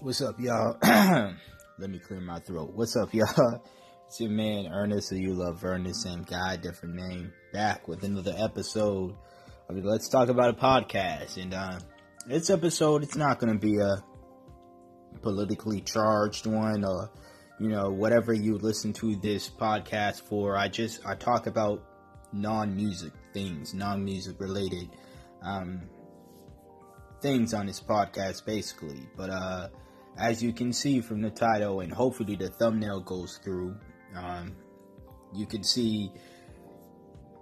What's up, y'all? Let me clear my throat. What's up, y'all? It's your man Ernest, or you love Ernest, same guy, different name. Back with another episode. Let's talk about a podcast. And uh, this episode, it's not going to be a politically charged one, or you know, whatever you listen to this podcast for. I just I talk about non-music things, non-music related um, things on this podcast, basically. But uh, as you can see from the title, and hopefully the thumbnail goes through, um, you can see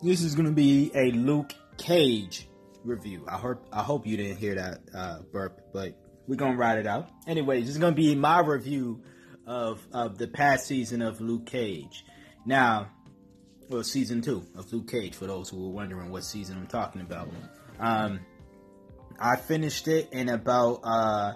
this is going to be a Luke Cage review. I hope I hope you didn't hear that uh, burp, but we're gonna ride it out. Anyways, this is gonna be my review of of the past season of Luke Cage. Now, well, season two of Luke Cage. For those who were wondering what season I'm talking about, um, I finished it in about uh,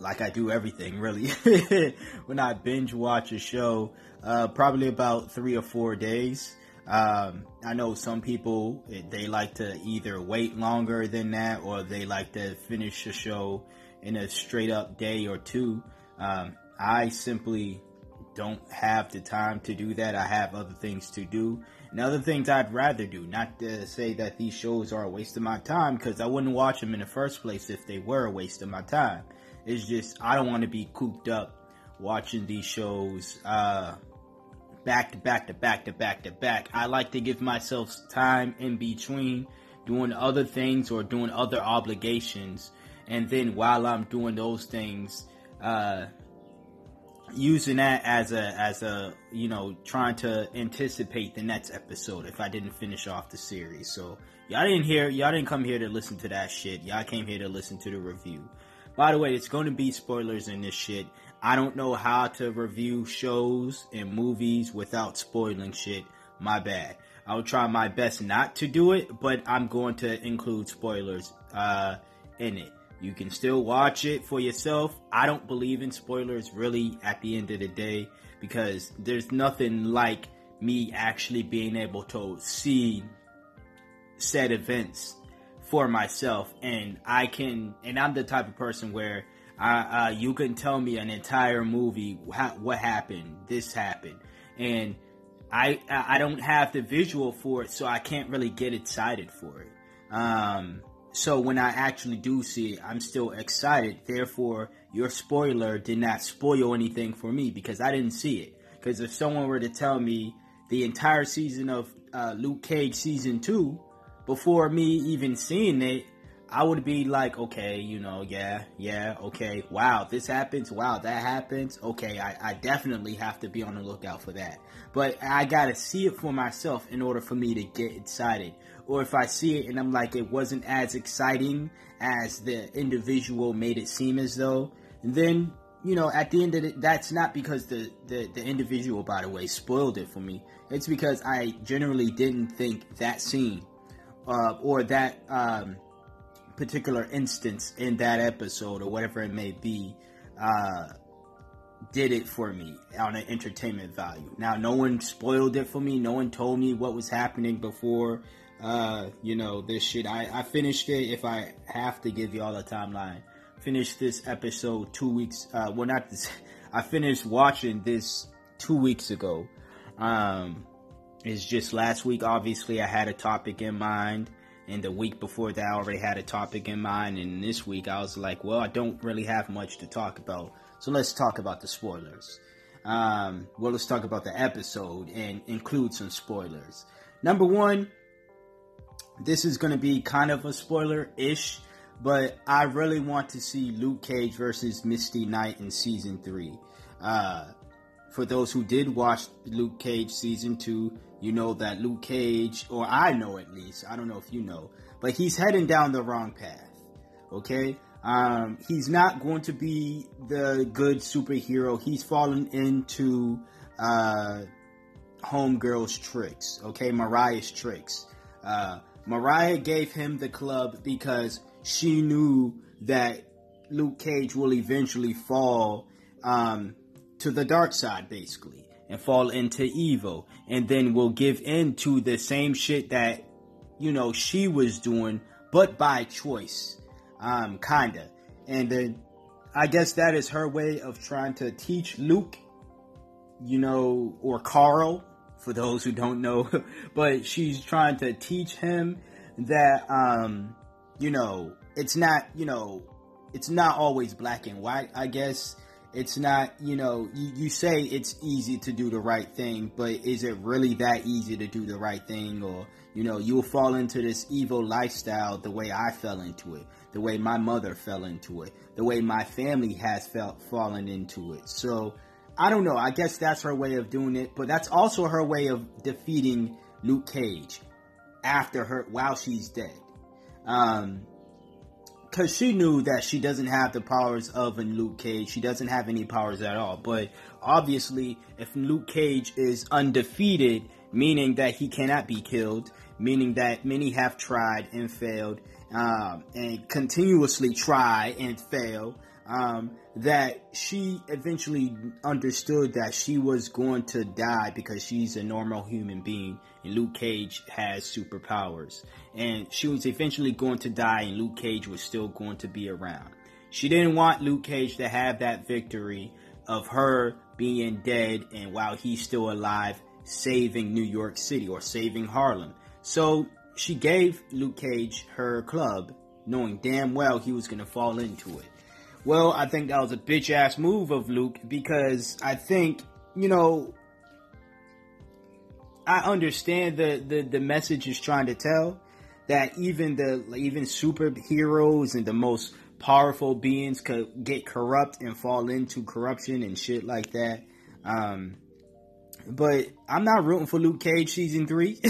like I do everything really. when I binge watch a show, uh, probably about three or four days. Um, I know some people they like to either wait longer than that or they like to finish a show in a straight up day or two. Um, I simply don't have the time to do that. I have other things to do and other things I'd rather do. Not to say that these shows are a waste of my time because I wouldn't watch them in the first place if they were a waste of my time. It's just I don't want to be cooped up watching these shows uh, back to back to back to back to back. I like to give myself time in between doing other things or doing other obligations. And then while I'm doing those things, uh, using that as a as a you know trying to anticipate the next episode if I didn't finish off the series. So y'all didn't hear y'all didn't come here to listen to that shit. Y'all came here to listen to the review. By the way, it's going to be spoilers in this shit. I don't know how to review shows and movies without spoiling shit. My bad. I'll try my best not to do it, but I'm going to include spoilers uh, in it. You can still watch it for yourself. I don't believe in spoilers really at the end of the day because there's nothing like me actually being able to see said events for myself and I can and I'm the type of person where uh, uh, you can tell me an entire movie how, what happened this happened and I I don't have the visual for it so I can't really get excited for it um, so when I actually do see it, I'm still excited. Therefore, your spoiler did not spoil anything for me because I didn't see it. Because if someone were to tell me the entire season of uh, Luke Cage season two before me even seeing it, I would be like, okay, you know, yeah, yeah, okay, wow, this happens, wow, that happens, okay, I, I definitely have to be on the lookout for that. But I gotta see it for myself in order for me to get excited or if I see it and I'm like it wasn't as exciting as the individual made it seem as though, then you know at the end of it, that's not because the, the the individual, by the way, spoiled it for me. It's because I generally didn't think that scene uh, or that um, particular instance in that episode or whatever it may be. Uh, did it for me on an entertainment value. Now, no one spoiled it for me. No one told me what was happening before uh, you know, this shit. I, I finished it if I have to give y'all a timeline. Finished this episode two weeks, uh, well, not this, I finished watching this two weeks ago. Um, it's just last week, obviously, I had a topic in mind. And the week before that, I already had a topic in mind. And this week, I was like, well, I don't really have much to talk about. So let's talk about the spoilers. Um, well, let's talk about the episode and include some spoilers. Number one, this is going to be kind of a spoiler ish, but I really want to see Luke Cage versus Misty Knight in season three. Uh, for those who did watch Luke Cage season two, you know that Luke Cage, or I know at least, I don't know if you know, but he's heading down the wrong path. Okay? Um, he's not going to be the good superhero. He's fallen into uh, Homegirl's tricks. Okay? Mariah's tricks. Uh, Mariah gave him the club because she knew that Luke Cage will eventually fall um, to the dark side, basically, and fall into evil, and then will give in to the same shit that you know she was doing, but by choice, um, kinda. And then I guess that is her way of trying to teach Luke, you know, or Carl, for those who don't know, but she's trying to teach him that, um, you know, it's not, you know, it's not always black and white, I guess. It's not, you know, you, you say it's easy to do the right thing, but is it really that easy to do the right thing? Or, you know, you'll fall into this evil lifestyle the way I fell into it, the way my mother fell into it, the way my family has felt fallen into it. So, I don't know. I guess that's her way of doing it, but that's also her way of defeating Luke Cage after her, while she's dead. Um, because she knew that she doesn't have the powers of a Luke Cage. She doesn't have any powers at all. But obviously, if Luke Cage is undefeated, meaning that he cannot be killed, meaning that many have tried and failed, um, and continuously try and fail, um, that she eventually understood that she was going to die because she's a normal human being and Luke Cage has superpowers. And she was eventually going to die and Luke Cage was still going to be around. She didn't want Luke Cage to have that victory of her being dead and while he's still alive, saving New York City or saving Harlem. So she gave Luke Cage her club, knowing damn well he was going to fall into it. Well, I think that was a bitch ass move of Luke because I think, you know, I understand the, the, the message is trying to tell that even the even superheroes and the most powerful beings could get corrupt and fall into corruption and shit like that. Um, but I'm not rooting for Luke Cage season three.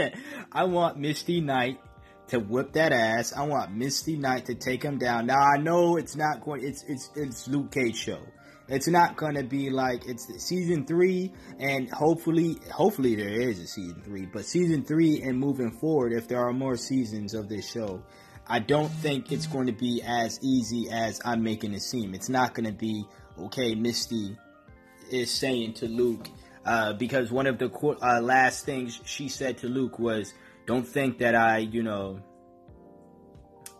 I want Misty Knight to whip that ass. I want Misty Knight to take him down. Now I know it's not going. It's it's it's Luke Cage show. It's not gonna be like it's season three, and hopefully, hopefully there is a season three. But season three and moving forward, if there are more seasons of this show, I don't think it's going to be as easy as I'm making it seem. It's not going to be okay. Misty is saying to Luke uh, because one of the uh, last things she said to Luke was, don't think that I, you know,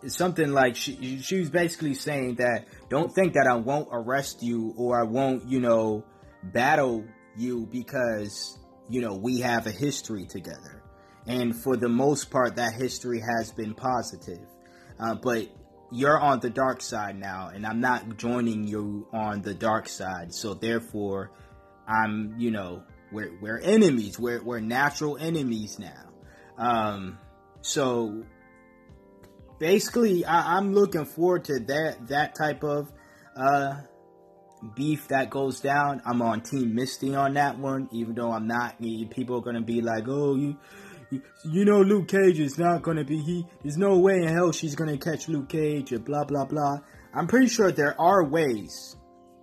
something like she, she was basically saying that don't think that I won't arrest you or I won't, you know, battle you because, you know, we have a history together. And for the most part, that history has been positive. Uh, but you're on the dark side now, and I'm not joining you on the dark side. So therefore, I'm, you know, we're, we're enemies. We're, we're natural enemies now. Um, so basically, I, am looking forward to that that type of uh, beef that goes down. I'm on Team Misty on that one, even though I'm not. People are gonna be like, "Oh, you." You know, Luke Cage is not gonna be he. There's no way in hell she's gonna catch Luke Cage or blah blah blah. I'm pretty sure there are ways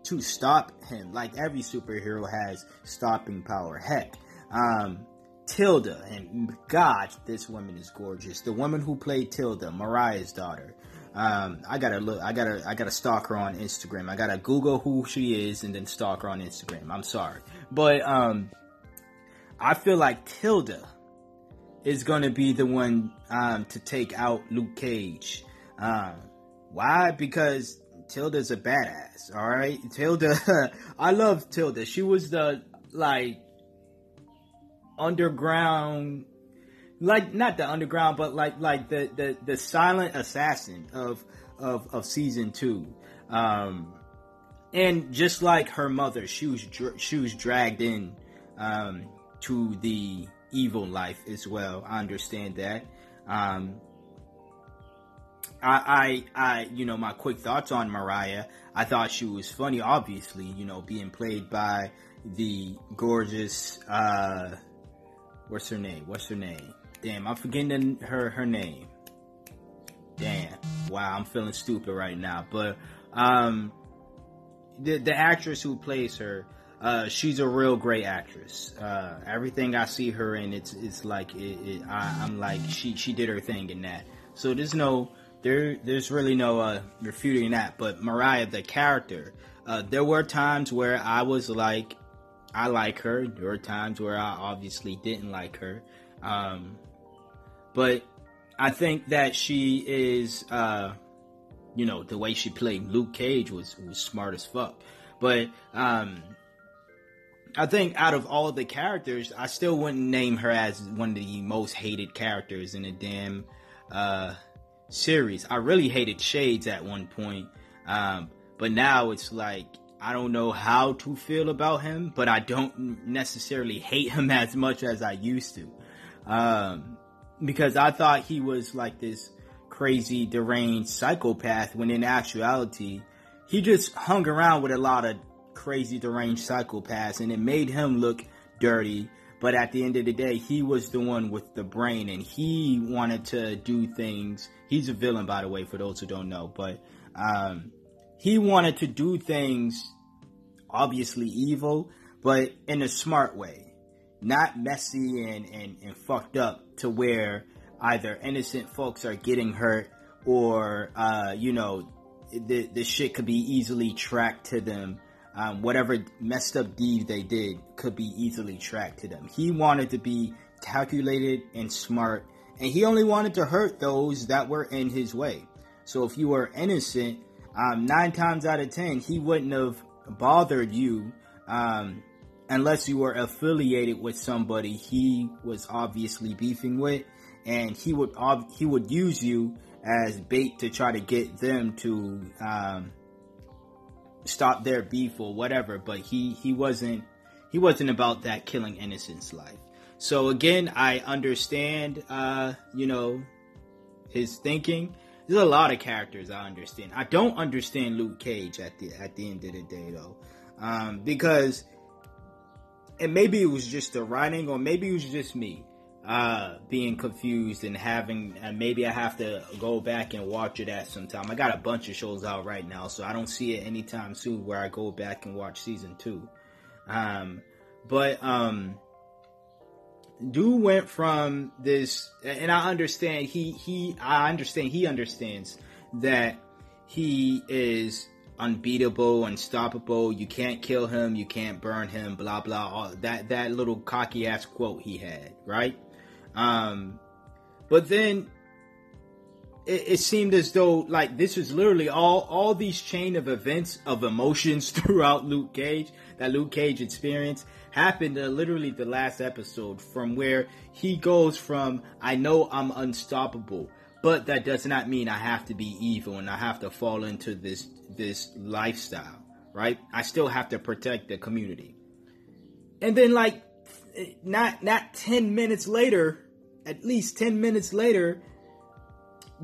to stop him. Like every superhero has stopping power. Heck, um, Tilda, and God, this woman is gorgeous. The woman who played Tilda, Mariah's daughter. Um, I gotta look. I gotta. I gotta stalk her on Instagram. I gotta Google who she is and then stalk her on Instagram. I'm sorry, but um, I feel like Tilda is gonna be the one um, to take out Luke Cage. Um, why? Because Tilda's a badass. All right, Tilda. I love Tilda. She was the like underground like not the underground but like like the the, the silent assassin of of of season 2 um and just like her mother she was she was dragged in um to the evil life as well. I understand that. Um I, I, I, you know, my quick thoughts on Mariah. I thought she was funny, obviously, you know, being played by the gorgeous, uh, What's her name? What's her name? Damn, I'm forgetting her her name. Damn. Wow, I'm feeling stupid right now. But um, the the actress who plays her, uh, she's a real great actress. Uh, everything I see her in, it's it's like it, it, I, am like she she did her thing in that. So there's no there there's really no uh, refuting that. But Mariah, the character, uh, there were times where I was like, I like her. There were times where I obviously didn't like her. Um, but I think that she is, uh, you know, the way she played Luke Cage was was smart as fuck. But um, I think out of all the characters, I still wouldn't name her as one of the most hated characters in the damn uh, series. I really hated Shades at one point, um, but now it's like I don't know how to feel about him, but I don't necessarily hate him as much as I used to. Um, because I thought he was like this crazy, deranged psychopath when in actuality, he just hung around with a lot of crazy, deranged psychopaths and it made him look dirty. But at the end of the day, he was the one with the brain and he wanted to do things. He's a villain, by the way, for those who don't know, but, um, he wanted to do things obviously evil, but in a smart way, not messy and, and, and fucked up to where either innocent folks are getting hurt or, uh, you know, the, the shit could be easily tracked to them. Um, whatever messed up deed they did could be easily tracked to them. He wanted to be calculated and smart, and he only wanted to hurt those that were in his way. So if you were innocent, um, nine times out of ten, he wouldn't have bothered you um, unless you were affiliated with somebody he was obviously beefing with, and he would he would use you as bait to try to get them to um, stop their beef or whatever. But he he wasn't he wasn't about that killing innocence life. So again, I understand, uh, you know, his thinking. There's a lot of characters I understand. I don't understand Luke Cage at the at the end of the day though, um, because and maybe it was just the writing, or maybe it was just me uh, being confused and having. Maybe I have to go back and watch it at some time. I got a bunch of shows out right now, so I don't see it anytime soon where I go back and watch season two. Um, but um, dude went from this, and I understand he he I understand he understands that he is unbeatable, unstoppable. You can't kill him, you can't burn him, blah blah. All that that little cocky ass quote he had, right? Um, but then it, it, seemed as though like this was literally all all these chain of events of emotions throughout Luke Cage that Luke Cage experienced happened uh, literally the last episode from where he goes from I know I'm unstoppable but that does not mean I have to be evil and I have to fall into this this lifestyle right? I still have to protect the community. And then like not not 10 minutes later at least 10 minutes later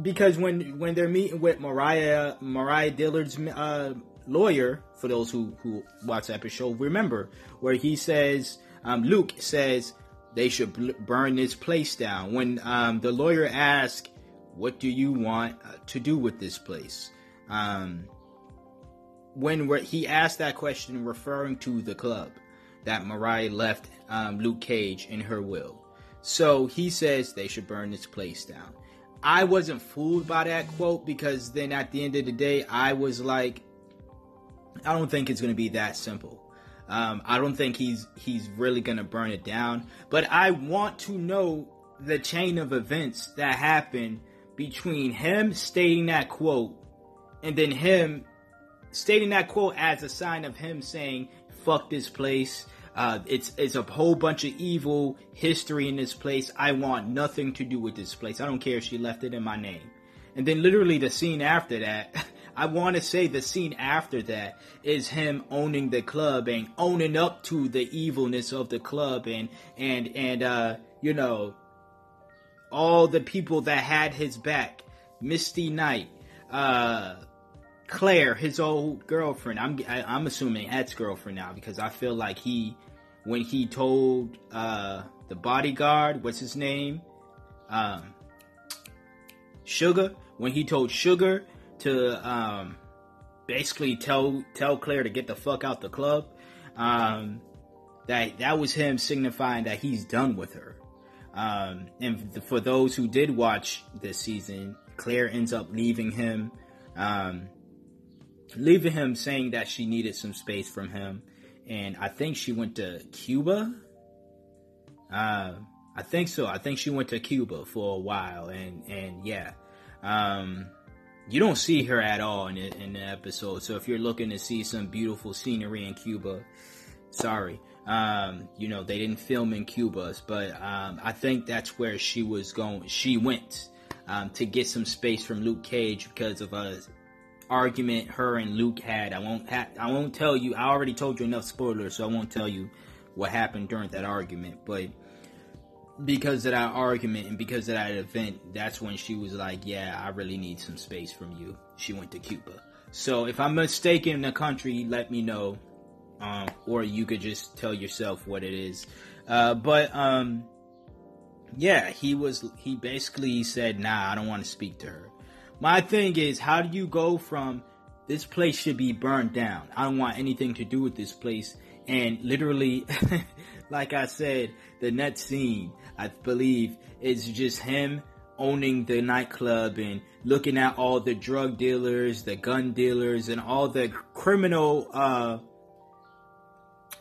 because when when they're meeting with Mariah Mariah Dillard's uh, lawyer, for those who who watch that episode, remember where he says um, Luke says they should bl- burn this place down. When um, the lawyer asks, "What do you want uh, to do with this place?" Um, when re- he asked that question, referring to the club that Mariah left um, Luke Cage in her will. So he says they should burn this place down. I wasn't fooled by that quote because then at the end of the day, I was like, I don't think it's going to be that simple. Um, I don't think he's he's really going to burn it down. But I want to know the chain of events that happened between him stating that quote and then him stating that quote as a sign of him saying, "Fuck this place." Uh, it's it's a whole bunch of evil history in this place. I want nothing to do with this place. I don't care if she left it in my name. And then literally the scene after that, I want to say the scene after that is him owning the club and owning up to the evilness of the club and and and uh you know all the people that had his back. Misty Knight, uh Claire, his old girlfriend. I'm I, am i am assuming ex girlfriend now because I feel like he when he told uh, the bodyguard, what's his name, um, Sugar, when he told Sugar to um, basically tell tell Claire to get the fuck out the club, um, that that was him signifying that he's done with her. Um, and for those who did watch this season, Claire ends up leaving him, um, leaving him saying that she needed some space from him and I think she went to Cuba. Uh, I think so. I think she went to Cuba for a while, and and yeah, um, you don't see her at all in the, in the episode. So if you're looking to see some beautiful scenery in Cuba, sorry. Um, you know, they didn't film in Cuba, but um, I think that's where she was going. She went um, to get some space from Luke Cage because of a argument her and Luke had. I won't. Ha- I won't tell you. I already told you enough spoilers, so I won't tell you what happened during that argument. But because of that argument and because of that event, that's when she was like, "Yeah, I really need some space from you." She went to Cuba. So if I'm mistaken in the country, let me know, um, or you could just tell yourself what it is. Uh, but um, yeah, he was. He basically said, "Nah, I don't want to speak to her." My thing is, how do you go from this place should be burned down? I don't want anything to do with this place, and literally, like I said, the next scene I believe it's just him owning the nightclub and looking at all the drug dealers, the gun dealers, and all the criminal, uh,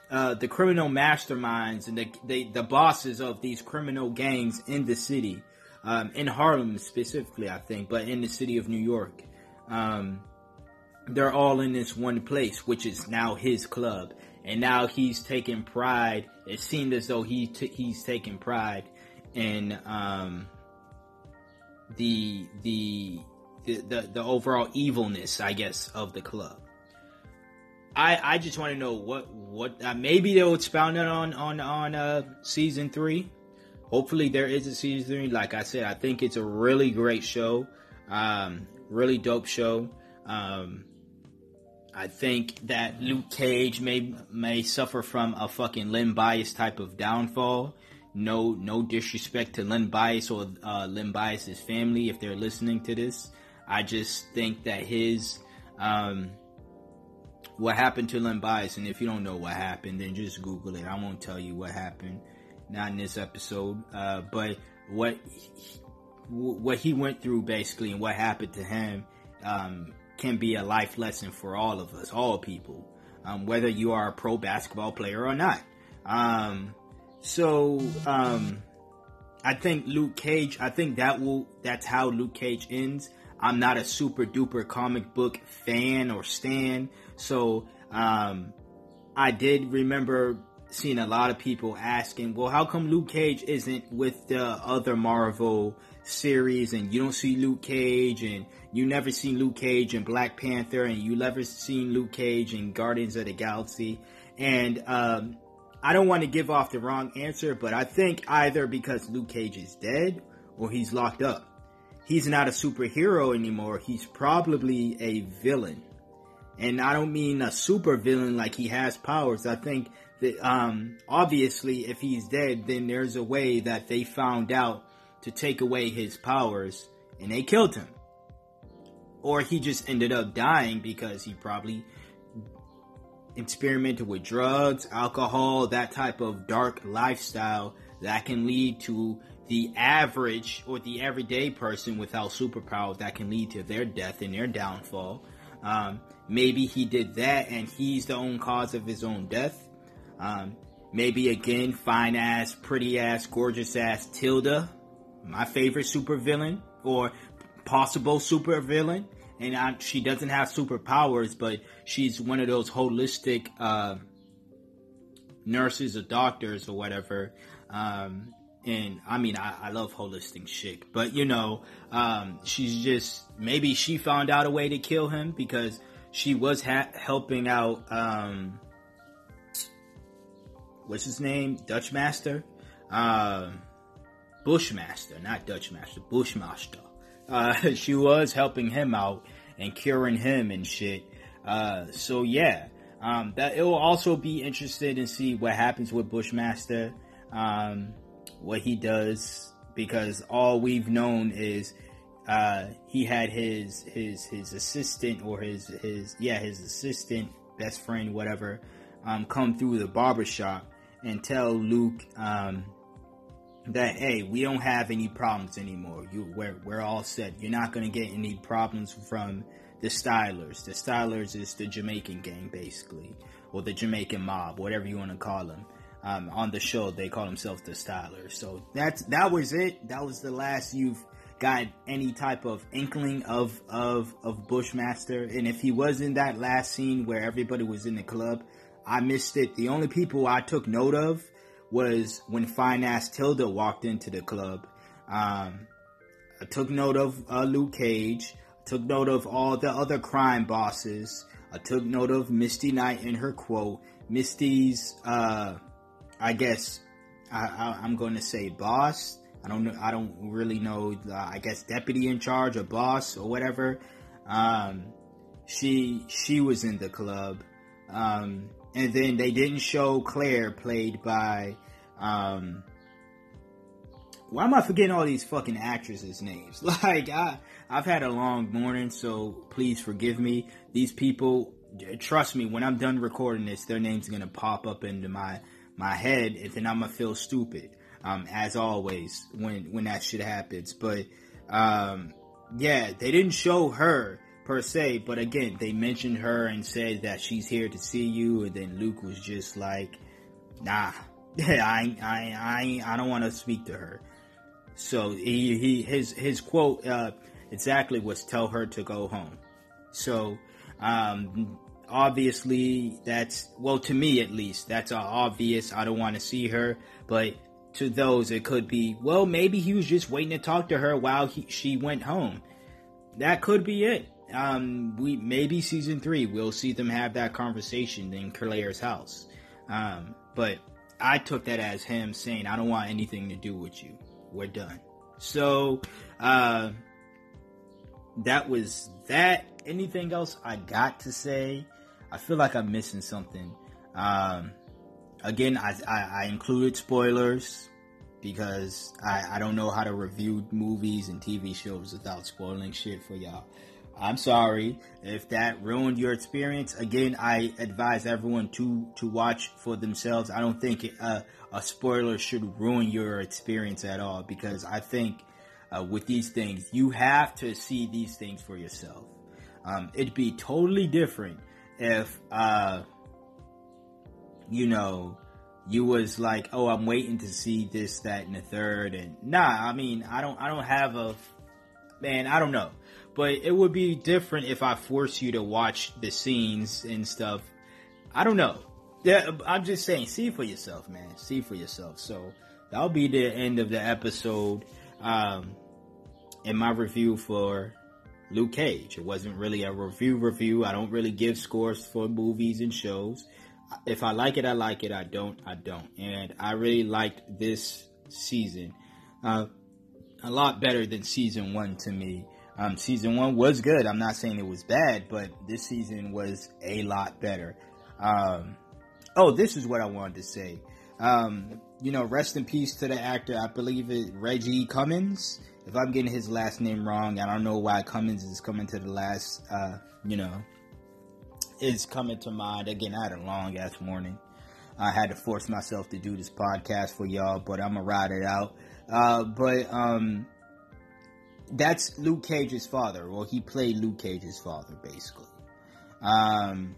uh, the criminal masterminds and the, the, the bosses of these criminal gangs in the city, um, in Harlem specifically, I think, but in the city of New York. Um, they're all in this one place, which is now his club and now he's taking pride. It seemed as though he t- he's taking pride in um, the, the the the the overall evilness, I guess, of the club. I I just want to know what what uh, maybe they'll expound it on on on uh, season three. Hopefully there is a season three. Like I said, I think it's a really great show, um, really dope show. Um, I think that Luke Cage may may suffer from a fucking Len Bias type of downfall. No, no disrespect to Len Bias or uh, Len Bias's family if they're listening to this. I just think that his um, what happened to Len Bias, and if you don't know what happened, then just Google it. I won't tell you what happened, not in this episode. Uh, but what he, what he went through basically, and what happened to him. Um, can be a life lesson for all of us, all people, um, whether you are a pro basketball player or not. Um, so, um, I think Luke Cage, I think that will, that's how Luke Cage ends. I'm not a super duper comic book fan or stan. So, um, I did remember seeing a lot of people asking, well, how come Luke Cage isn't with the other Marvel series and you don't see Luke Cage and you never seen Luke Cage in Black Panther and you never seen Luke Cage in Guardians of the Galaxy. And um, I don't want to give off the wrong answer, but I think either because Luke Cage is dead or he's locked up. He's not a superhero anymore. He's probably a villain. And I don't mean a super villain like he has powers. I think um, obviously if he's dead, then there's a way that they found out to take away his powers and they killed him. Or he just ended up dying because he probably experimented with drugs, alcohol, that type of dark lifestyle that can lead to the average or the everyday person without superpowers that can lead to their death and their downfall. Um, maybe he did that and he's the own cause of his own death. Um, maybe again, fine ass, pretty ass, gorgeous ass Tilda my favorite supervillain or possible supervillain. And I, she doesn't have superpowers, but she's one of those holistic uh, nurses or doctors or whatever. Um, and I mean, I, I, love holistic shit, but you know, um, she's just maybe she found out a way to kill him because she was ha- helping out. Um, what's his name? Dutch Master. Um, Bushmaster, not Dutch Master, Bushmaster. Uh, she was helping him out and curing him and shit. Uh, so yeah, um, that it will also be interested in see what happens with Bushmaster, um, what he does, because all we've known is, uh, he had his, his, his assistant or his, his, yeah, his assistant, best friend, whatever, um, come through the barbershop and tell Luke, um, that hey, we don't have any problems anymore. You we're we're all set. You're not gonna get any problems from the Stylers. The Stylers is the Jamaican gang basically, or the Jamaican mob, whatever you want to call them. Um, on the show, they call themselves the Stylers. So that's that was it. That was the last you've got any type of inkling of of of Bushmaster, and if he was in that last scene where everybody was in the club, I missed it. The only people I took note of was when fine ass Tilda walked into the club. Um, I took note of uh, Luke Cage. took note of all the other crime bosses. I took note of Misty Knight and her quote. Misty's, uh, I guess, I, am going to say boss. I don't know. I don't really know. Uh, I guess deputy in charge or boss or whatever. Um, she she was in the club, um, and then they didn't show Claire, played by. Um, why am I forgetting all these fucking actresses' names? Like I I've had a long morning, so please forgive me. These people, trust me, when I'm done recording this, their name's are gonna pop up into my my head, and then I'm gonna feel stupid. Um, as always when when that shit happens. But um, yeah, they didn't show her per se, but again, they mentioned her and said that she's here to see you, and then Luke was just like, "Nah, I I I I don't want to speak to her." So he, he his his quote uh, exactly was tell her to go home. So um, obviously that's well to me at least that's obvious. I don't want to see her, but to those it could be well maybe he was just waiting to talk to her while he, she went home. That could be it. Um, we maybe season three we'll see them have that conversation in Claire's house. Um, but I took that as him saying I don't want anything to do with you we're done. So, uh, that was that. Anything else I got to say? I feel like I'm missing something. Um, again, I, I, I, included spoilers because I, I don't know how to review movies and TV shows without spoiling shit for y'all. I'm sorry if that ruined your experience. Again, I advise everyone to to watch for themselves. I don't think uh, a spoiler should ruin your experience at all because I think uh, with these things you have to see these things for yourself. Um, it'd be totally different if uh, you know you was like, oh, I'm waiting to see this, that, and the third, and nah. I mean, I don't, I don't have a man. I don't know but it would be different if I force you to watch the scenes and stuff. I don't know. Yeah, I'm just saying, see for yourself, man. See for yourself. So that'll be the end of the episode. Um, in my review for Luke Cage. It wasn't really a review review. I don't really give scores for movies and shows. If I like it, I like it. I don't, I don't. And I really liked this season. Uh, a lot better than season one to me. Um, season one was good. I'm not saying it was bad, but this season was a lot better. Um, oh, this is what I wanted to say. Um, you know, rest in peace to the actor. I believe it Reggie Cummins. If I'm getting his last name wrong, I don't know why Cummins is coming to the last. Uh, you know, is coming to mind. Again, I had a long ass morning. I had to force myself to do this podcast for y'all, but I'm gonna ride it out. Uh, but um, that's Luke Cage's father. Well, he played Luke Cage's father, basically. Um,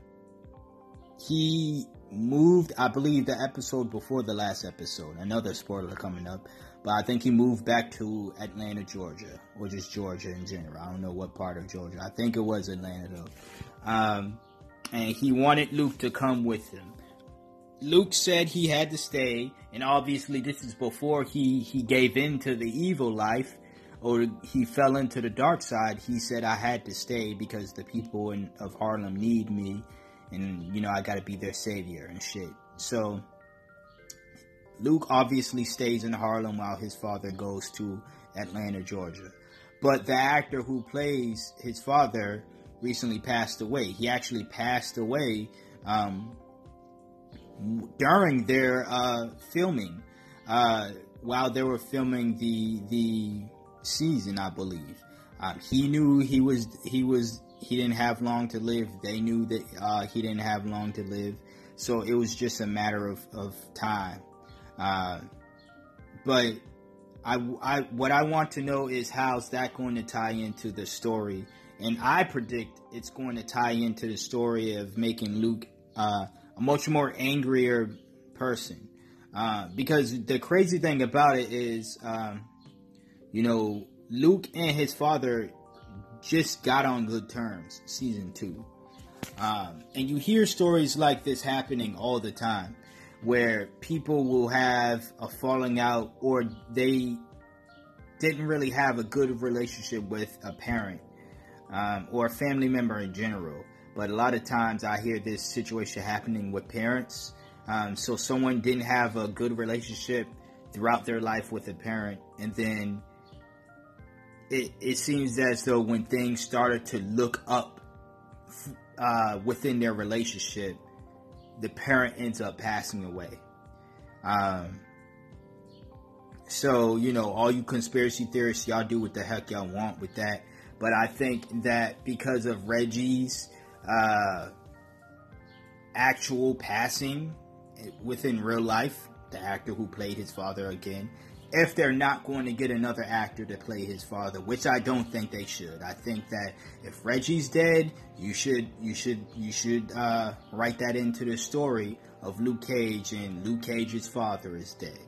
he moved, I believe, the episode before the last episode. Another spoiler coming up, but I think he moved back to Atlanta, Georgia, or just Georgia in general. I don't know what part of Georgia. I think it was Atlanta, though. Um, and he wanted Luke to come with him. Luke said he had to stay, and obviously this is before he he gave in to the evil life or he fell into the dark side, he said I had to stay because the people in, of Harlem need me, and you know I got to be their savior and shit. So Luke obviously stays in Harlem while his father goes to Atlanta, Georgia. But the actor who plays his father recently passed away. He actually passed away um, during their uh, filming. Uh, while they were filming the the season, I believe. Um, he knew he was he was he didn't have long to live. They knew that uh, he didn't have long to live, so it was just a matter of of time. Uh, but I, I what I want to know is how's that going to tie into the story, and I predict it's going to tie into the story of making Luke uh, a much more angrier person. Uh, because the crazy thing about it is. Um, you know, Luke and his father just got on good terms, season two. Um, and you hear stories like this happening all the time, where people will have a falling out or they didn't really have a good relationship with a parent um, or a family member in general. But a lot of times I hear this situation happening with parents. Um, so someone didn't have a good relationship throughout their life with a parent, and then it, it seems as though when things started to look up uh, within their relationship, the parent ends up passing away. Um, so, you know, all you conspiracy theorists, y'all do what the heck y'all want with that. But I think that because of Reggie's uh, actual passing within real life, the actor who played his father again, if they're not going to get another actor to play his father, which I don't think they should. I think that if Reggie's dead, you should you should you should uh, write that into the story of Luke Cage and Luke Cage's father is dead.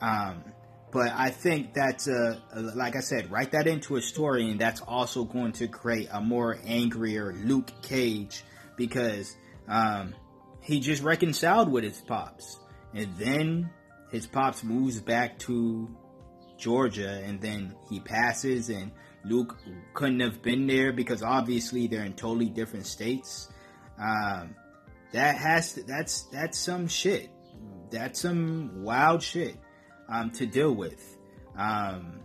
Um, but I think that's a, a, like I said, write that into a story, and that's also going to create a more angrier Luke Cage because um, he just reconciled with his pops, and then his pops moves back to Georgia, and then he passes, and Luke couldn't have been there because obviously they're in totally different states. Um, that has to, that's that's some shit. That's some wild shit um, to deal with. Um,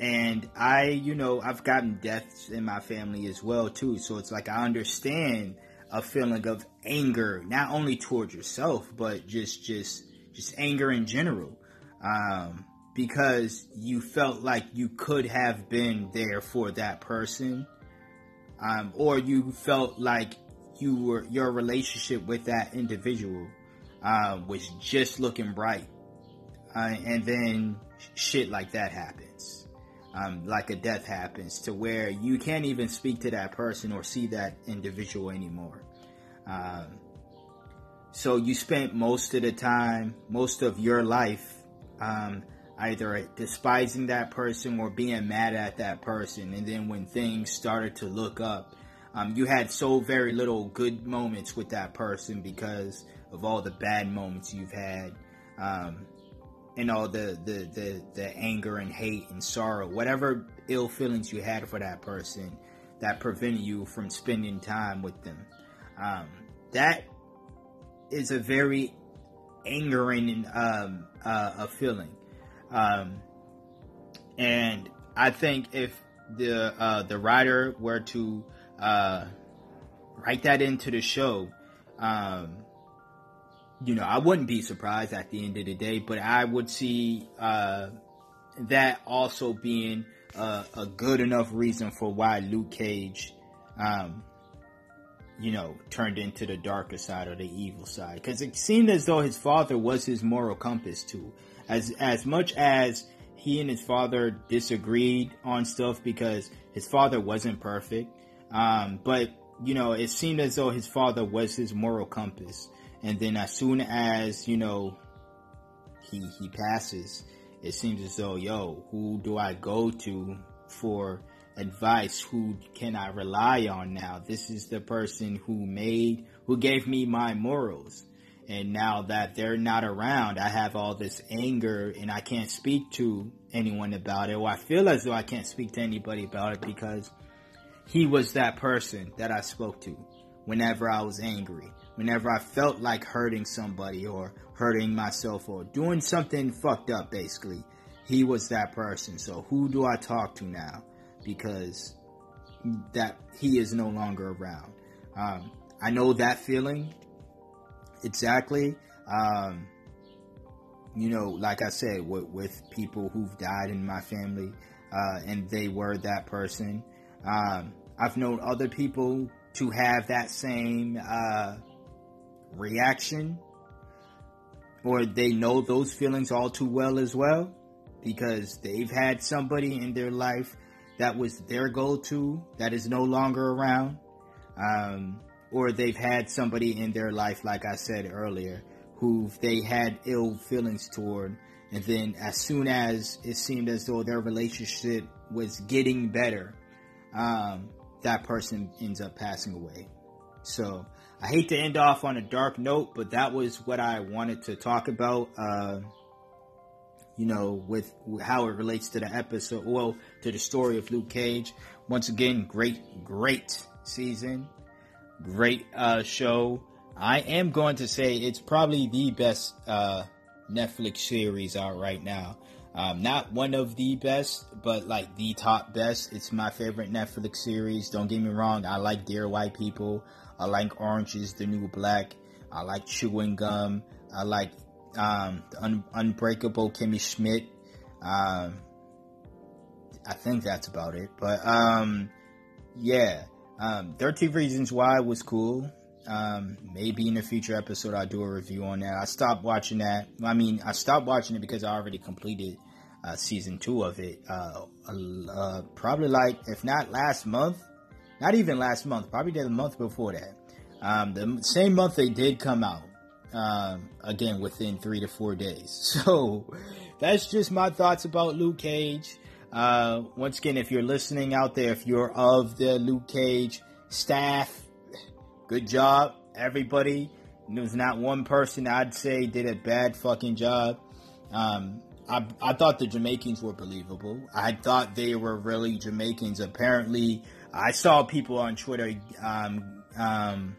and I, you know, I've gotten deaths in my family as well too. So it's like I understand a feeling of anger, not only towards yourself, but just, just, just anger in general. Um, because you felt like you could have been there for that person. Um, or you felt like you were, your relationship with that individual, uh, was just looking bright uh, and then shit like that happens. Um, like a death happens to where you can't even speak to that person or see that individual anymore. Um, so you spent most of the time, most of your life, um, either despising that person or being mad at that person. And then when things started to look up, um, you had so very little good moments with that person because of all the bad moments you've had. Um, you know the, the the the anger and hate and sorrow whatever ill feelings you had for that person that prevented you from spending time with them um, that is a very angering um, uh, a feeling. Um, and I think if the uh, the writer were to uh, write that into the show um, you know, I wouldn't be surprised at the end of the day, but I would see uh, that also being a, a, good enough reason for why Luke Cage, um, you know, turned into the darker side or the evil side. Because it seemed as though his father was his moral compass too. As as much as he and his father disagreed on stuff because his father wasn't perfect, um, but you know, it seemed as though his father was his moral compass. And then as soon as, you know, he, he passes, it seems as though, yo, who do I go to for advice? Who can I rely on now? This is the person who made, who gave me my morals. And now that they're not around, I have all this anger and I can't speak to anyone about it. Or I feel as though I can't speak to anybody about it because he was that person that I spoke to whenever I was angry whenever I felt like hurting somebody or hurting myself or doing something fucked up, basically, he was that person. So who do I talk to now? Because that he is no longer around. Um, I know that feeling exactly. Um, you know, like I said, with, with, people who've died in my family, uh, and they were that person. Um, I've known other people to have that same uh, reaction or they know those feelings all too well as well because they've had somebody in their life that was their go-to that is no longer around um, or they've had somebody in their life like i said earlier who they had ill feelings toward and then as soon as it seemed as though their relationship was getting better, um, that person ends up passing away. So I hate to end off on a dark note, but that was what I wanted to talk about. Uh, you know, with how it relates to the episode, well, to the story of Luke Cage. Once again, great, great season, great uh, show. I am going to say it's probably the best uh, Netflix series out right now. Um, not one of the best, but like the top best. It's my favorite Netflix series. Don't get me wrong. I like Dear White People. I like Orange is the New Black. I like Chewing Gum. I like um, Un- Unbreakable Kimmy Schmidt. Um, I think that's about it. But um, yeah, um, 13 Reasons Why was cool. Um, maybe in a future episode I'll do a review on that. I stopped watching that. I mean, I stopped watching it because I already completed uh, season two of it. Uh, uh, probably like, if not last month, not even last month, probably the month before that. Um, the same month they did come out. Um, again, within three to four days. So that's just my thoughts about Luke Cage. Uh, once again, if you're listening out there, if you're of the Luke Cage staff, good job, everybody. There's not one person I'd say did a bad fucking job. Um, I, I thought the Jamaicans were believable. I thought they were really Jamaicans. Apparently, I saw people on Twitter um, um,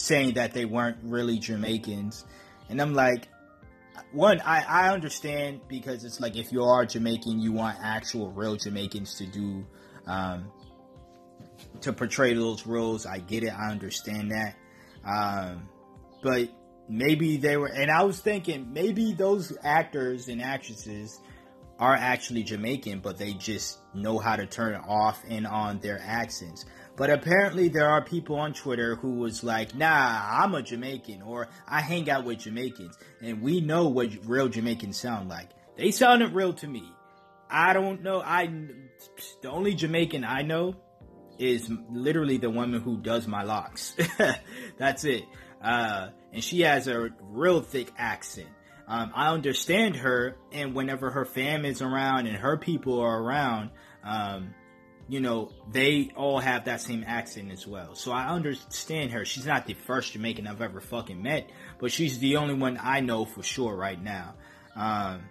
saying that they weren't really Jamaicans. And I'm like, one, I, I understand because it's like if you are Jamaican, you want actual real Jamaicans to do um, to portray those roles. I get it. I understand that. Um, but maybe they were, and I was thinking maybe those actors and actresses are actually Jamaican, but they just know how to turn off and on their accents. But apparently there are people on Twitter who was like, nah, I'm a Jamaican or I hang out with Jamaicans. And we know what real Jamaicans sound like. They sounded real to me. I don't know. I, the only Jamaican I know is literally the woman who does my locks. That's it. Uh, and she has a real thick accent. Um, I understand her, and whenever her fam is around and her people are around, um, you know, they all have that same accent as well. So I understand her. She's not the first Jamaican I've ever fucking met, but she's the only one I know for sure right now. Um,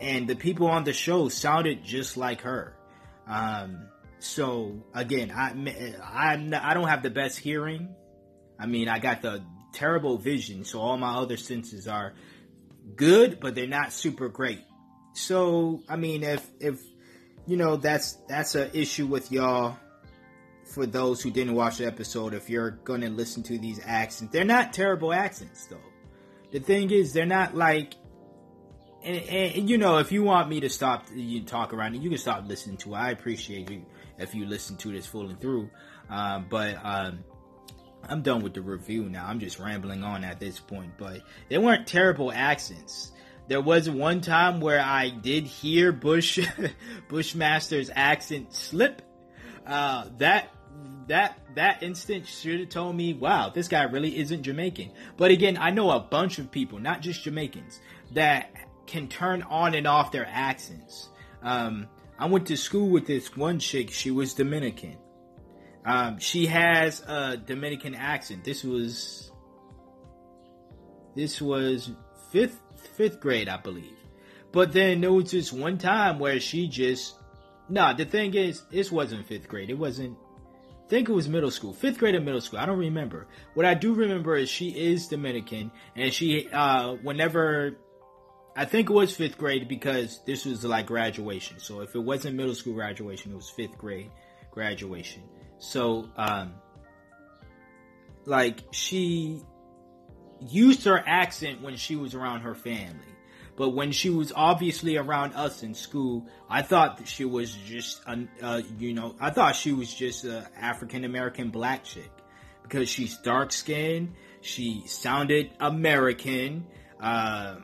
and the people on the show sounded just like her. Um, so again, I, I, I don't have the best hearing. I mean, I got the terrible vision, so all my other senses are good, but they're not super great. So, I mean, if, if, you know, that's, that's an issue with y'all for those who didn't watch the episode. If you're to listen to these accents, they're not terrible accents though. The thing is, they're not like and, and, you know, if you want me to stop you talk around you can stop listening to it. I appreciate you if you listen to this and through. Uh, but um, I'm done with the review now. I'm just rambling on at this point. But they weren't terrible accents. There was one time where I did hear Bush Bushmaster's accent slip. Uh, that that that instant should have told me, wow, this guy really isn't Jamaican. But again, I know a bunch of people, not just Jamaicans, that can turn on and off their accents. Um, I went to school with this one chick. She was Dominican. Um, she has a Dominican accent. This was this was fifth fifth grade, I believe. But then there was this one time where she just. Nah, the thing is, this wasn't fifth grade. It wasn't. I think it was middle school, fifth grade or middle school. I don't remember. What I do remember is she is Dominican, and she, uh, whenever I think it was fifth grade because this was like graduation. So if it wasn't middle school graduation, it was fifth grade graduation. So, um, like she used her accent when she was around her family. But when she was obviously around us in school, I thought that she was just, uh, you know, I thought she was just an African American black chick because she's dark skinned. She sounded American. Uh,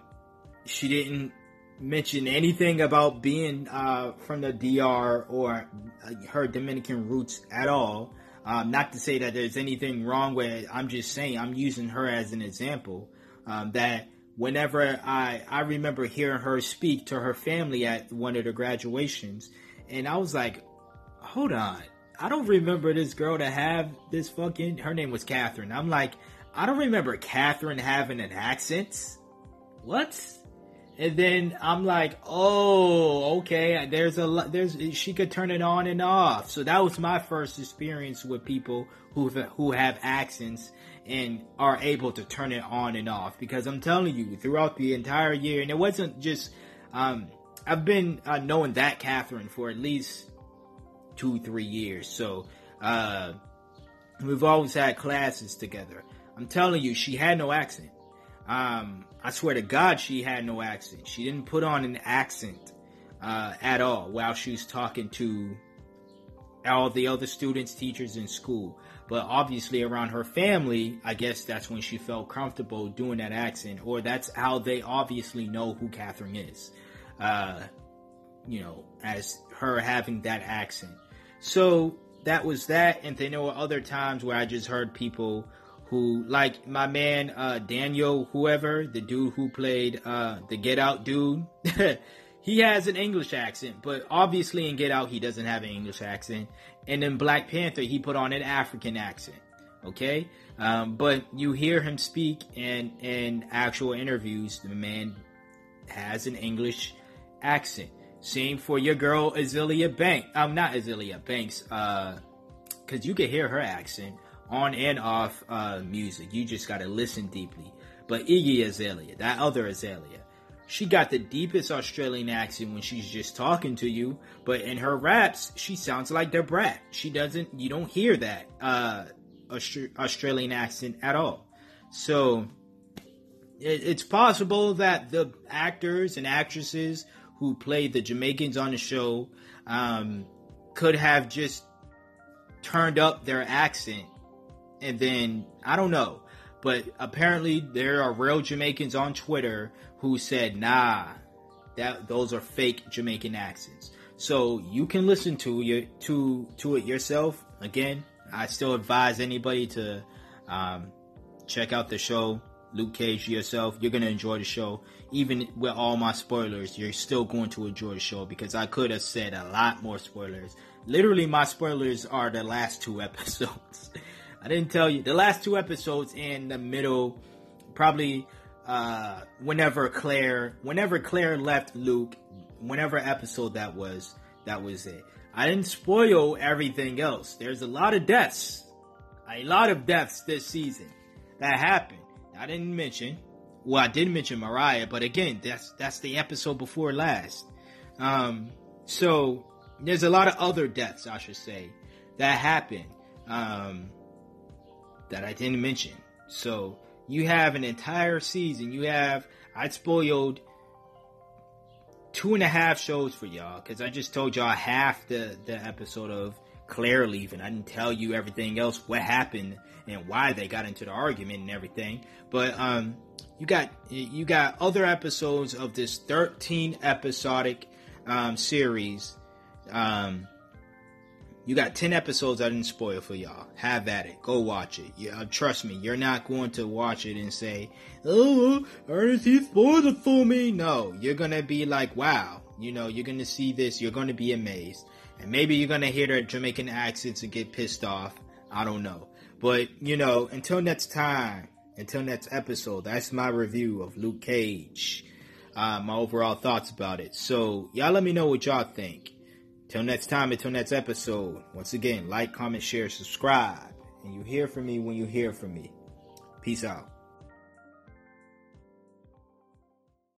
she didn't mention anything about being uh, from the DR or uh, her Dominican roots at all. Um, not to say that there's anything wrong with it. I'm just saying I'm using her as an example um, that whenever I I remember hearing her speak to her family at one of the graduations, and I was like, hold on, I don't remember this girl to have this fucking. Her name was Catherine. I'm like, I don't remember Catherine having an accent. What? And then I'm like, oh, okay. There's a there's she could turn it on and off. So that was my first experience with people who who have accents and are able to turn it on and off. Because I'm telling you, throughout the entire year, and it wasn't just um, I've been uh, knowing that Catherine for at least two three years. So uh, we've always had classes together. I'm telling you, she had no accent. Um, I swear to God, she had no accent. She didn't put on an accent uh, at all while she was talking to all the other students, teachers in school. But obviously, around her family, I guess that's when she felt comfortable doing that accent, or that's how they obviously know who Catherine is. Uh, you know, as her having that accent. So that was that. And then there were other times where I just heard people who like my man uh, Daniel, whoever the dude who played uh, the Get Out dude. he has an English accent, but obviously in Get Out he doesn't have an English accent. And in Black Panther he put on an African accent. Okay, um, but you hear him speak in in actual interviews. The man has an English accent. Same for your girl Azealia Banks. I'm um, not Azealia Banks, uh, because you can hear her accent on and off uh, music. You just got to listen deeply. But Iggy Azalea, that other Azalea, she got the deepest Australian accent when she's just talking to you. But in her raps, she sounds like Da Brat. She doesn't. You don't hear that uh, Australian accent at all. So it, it's possible that the actors and actresses who played the Jamaicans on the show um, could have just turned up their accent and then I don't know, but apparently there are real Jamaicans on Twitter who said, "Nah, that those are fake Jamaican accents." So you can listen to your to to it yourself. Again, I still advise anybody to um, check out the show, Luke Cage yourself. You're gonna enjoy the show, even with all my spoilers. You're still going to enjoy the show because I could have said a lot more spoilers. Literally, my spoilers are the last two episodes. I didn't tell you the last two episodes in the middle, probably uh, whenever Claire, whenever Claire left Luke, whenever episode that was, that was it. I didn't spoil everything else. There's a lot of deaths, a lot of deaths this season that happened. I didn't mention. Well, I did mention Mariah, but again, that's that's the episode before last. Um, so there's a lot of other deaths, I should say, that happened. Um, that I didn't mention. So you have an entire season. You have I spoiled two and a half shows for y'all because I just told y'all half the the episode of Claire leaving. I didn't tell you everything else, what happened and why they got into the argument and everything. But um, you got you got other episodes of this 13 episodic um, series um, you got 10 episodes I didn't spoil for y'all. Have at it. Go watch it. Yeah, trust me, you're not going to watch it and say, Oh, Ernest, he spoiled it for me. No, you're going to be like, wow. You know, you're going to see this. You're going to be amazed. And maybe you're going to hear the Jamaican accents and get pissed off. I don't know. But, you know, until next time, until next episode, that's my review of Luke Cage. Uh, my overall thoughts about it. So, y'all let me know what y'all think. Till next time, until next episode, once again, like, comment, share, subscribe. And you hear from me when you hear from me. Peace out.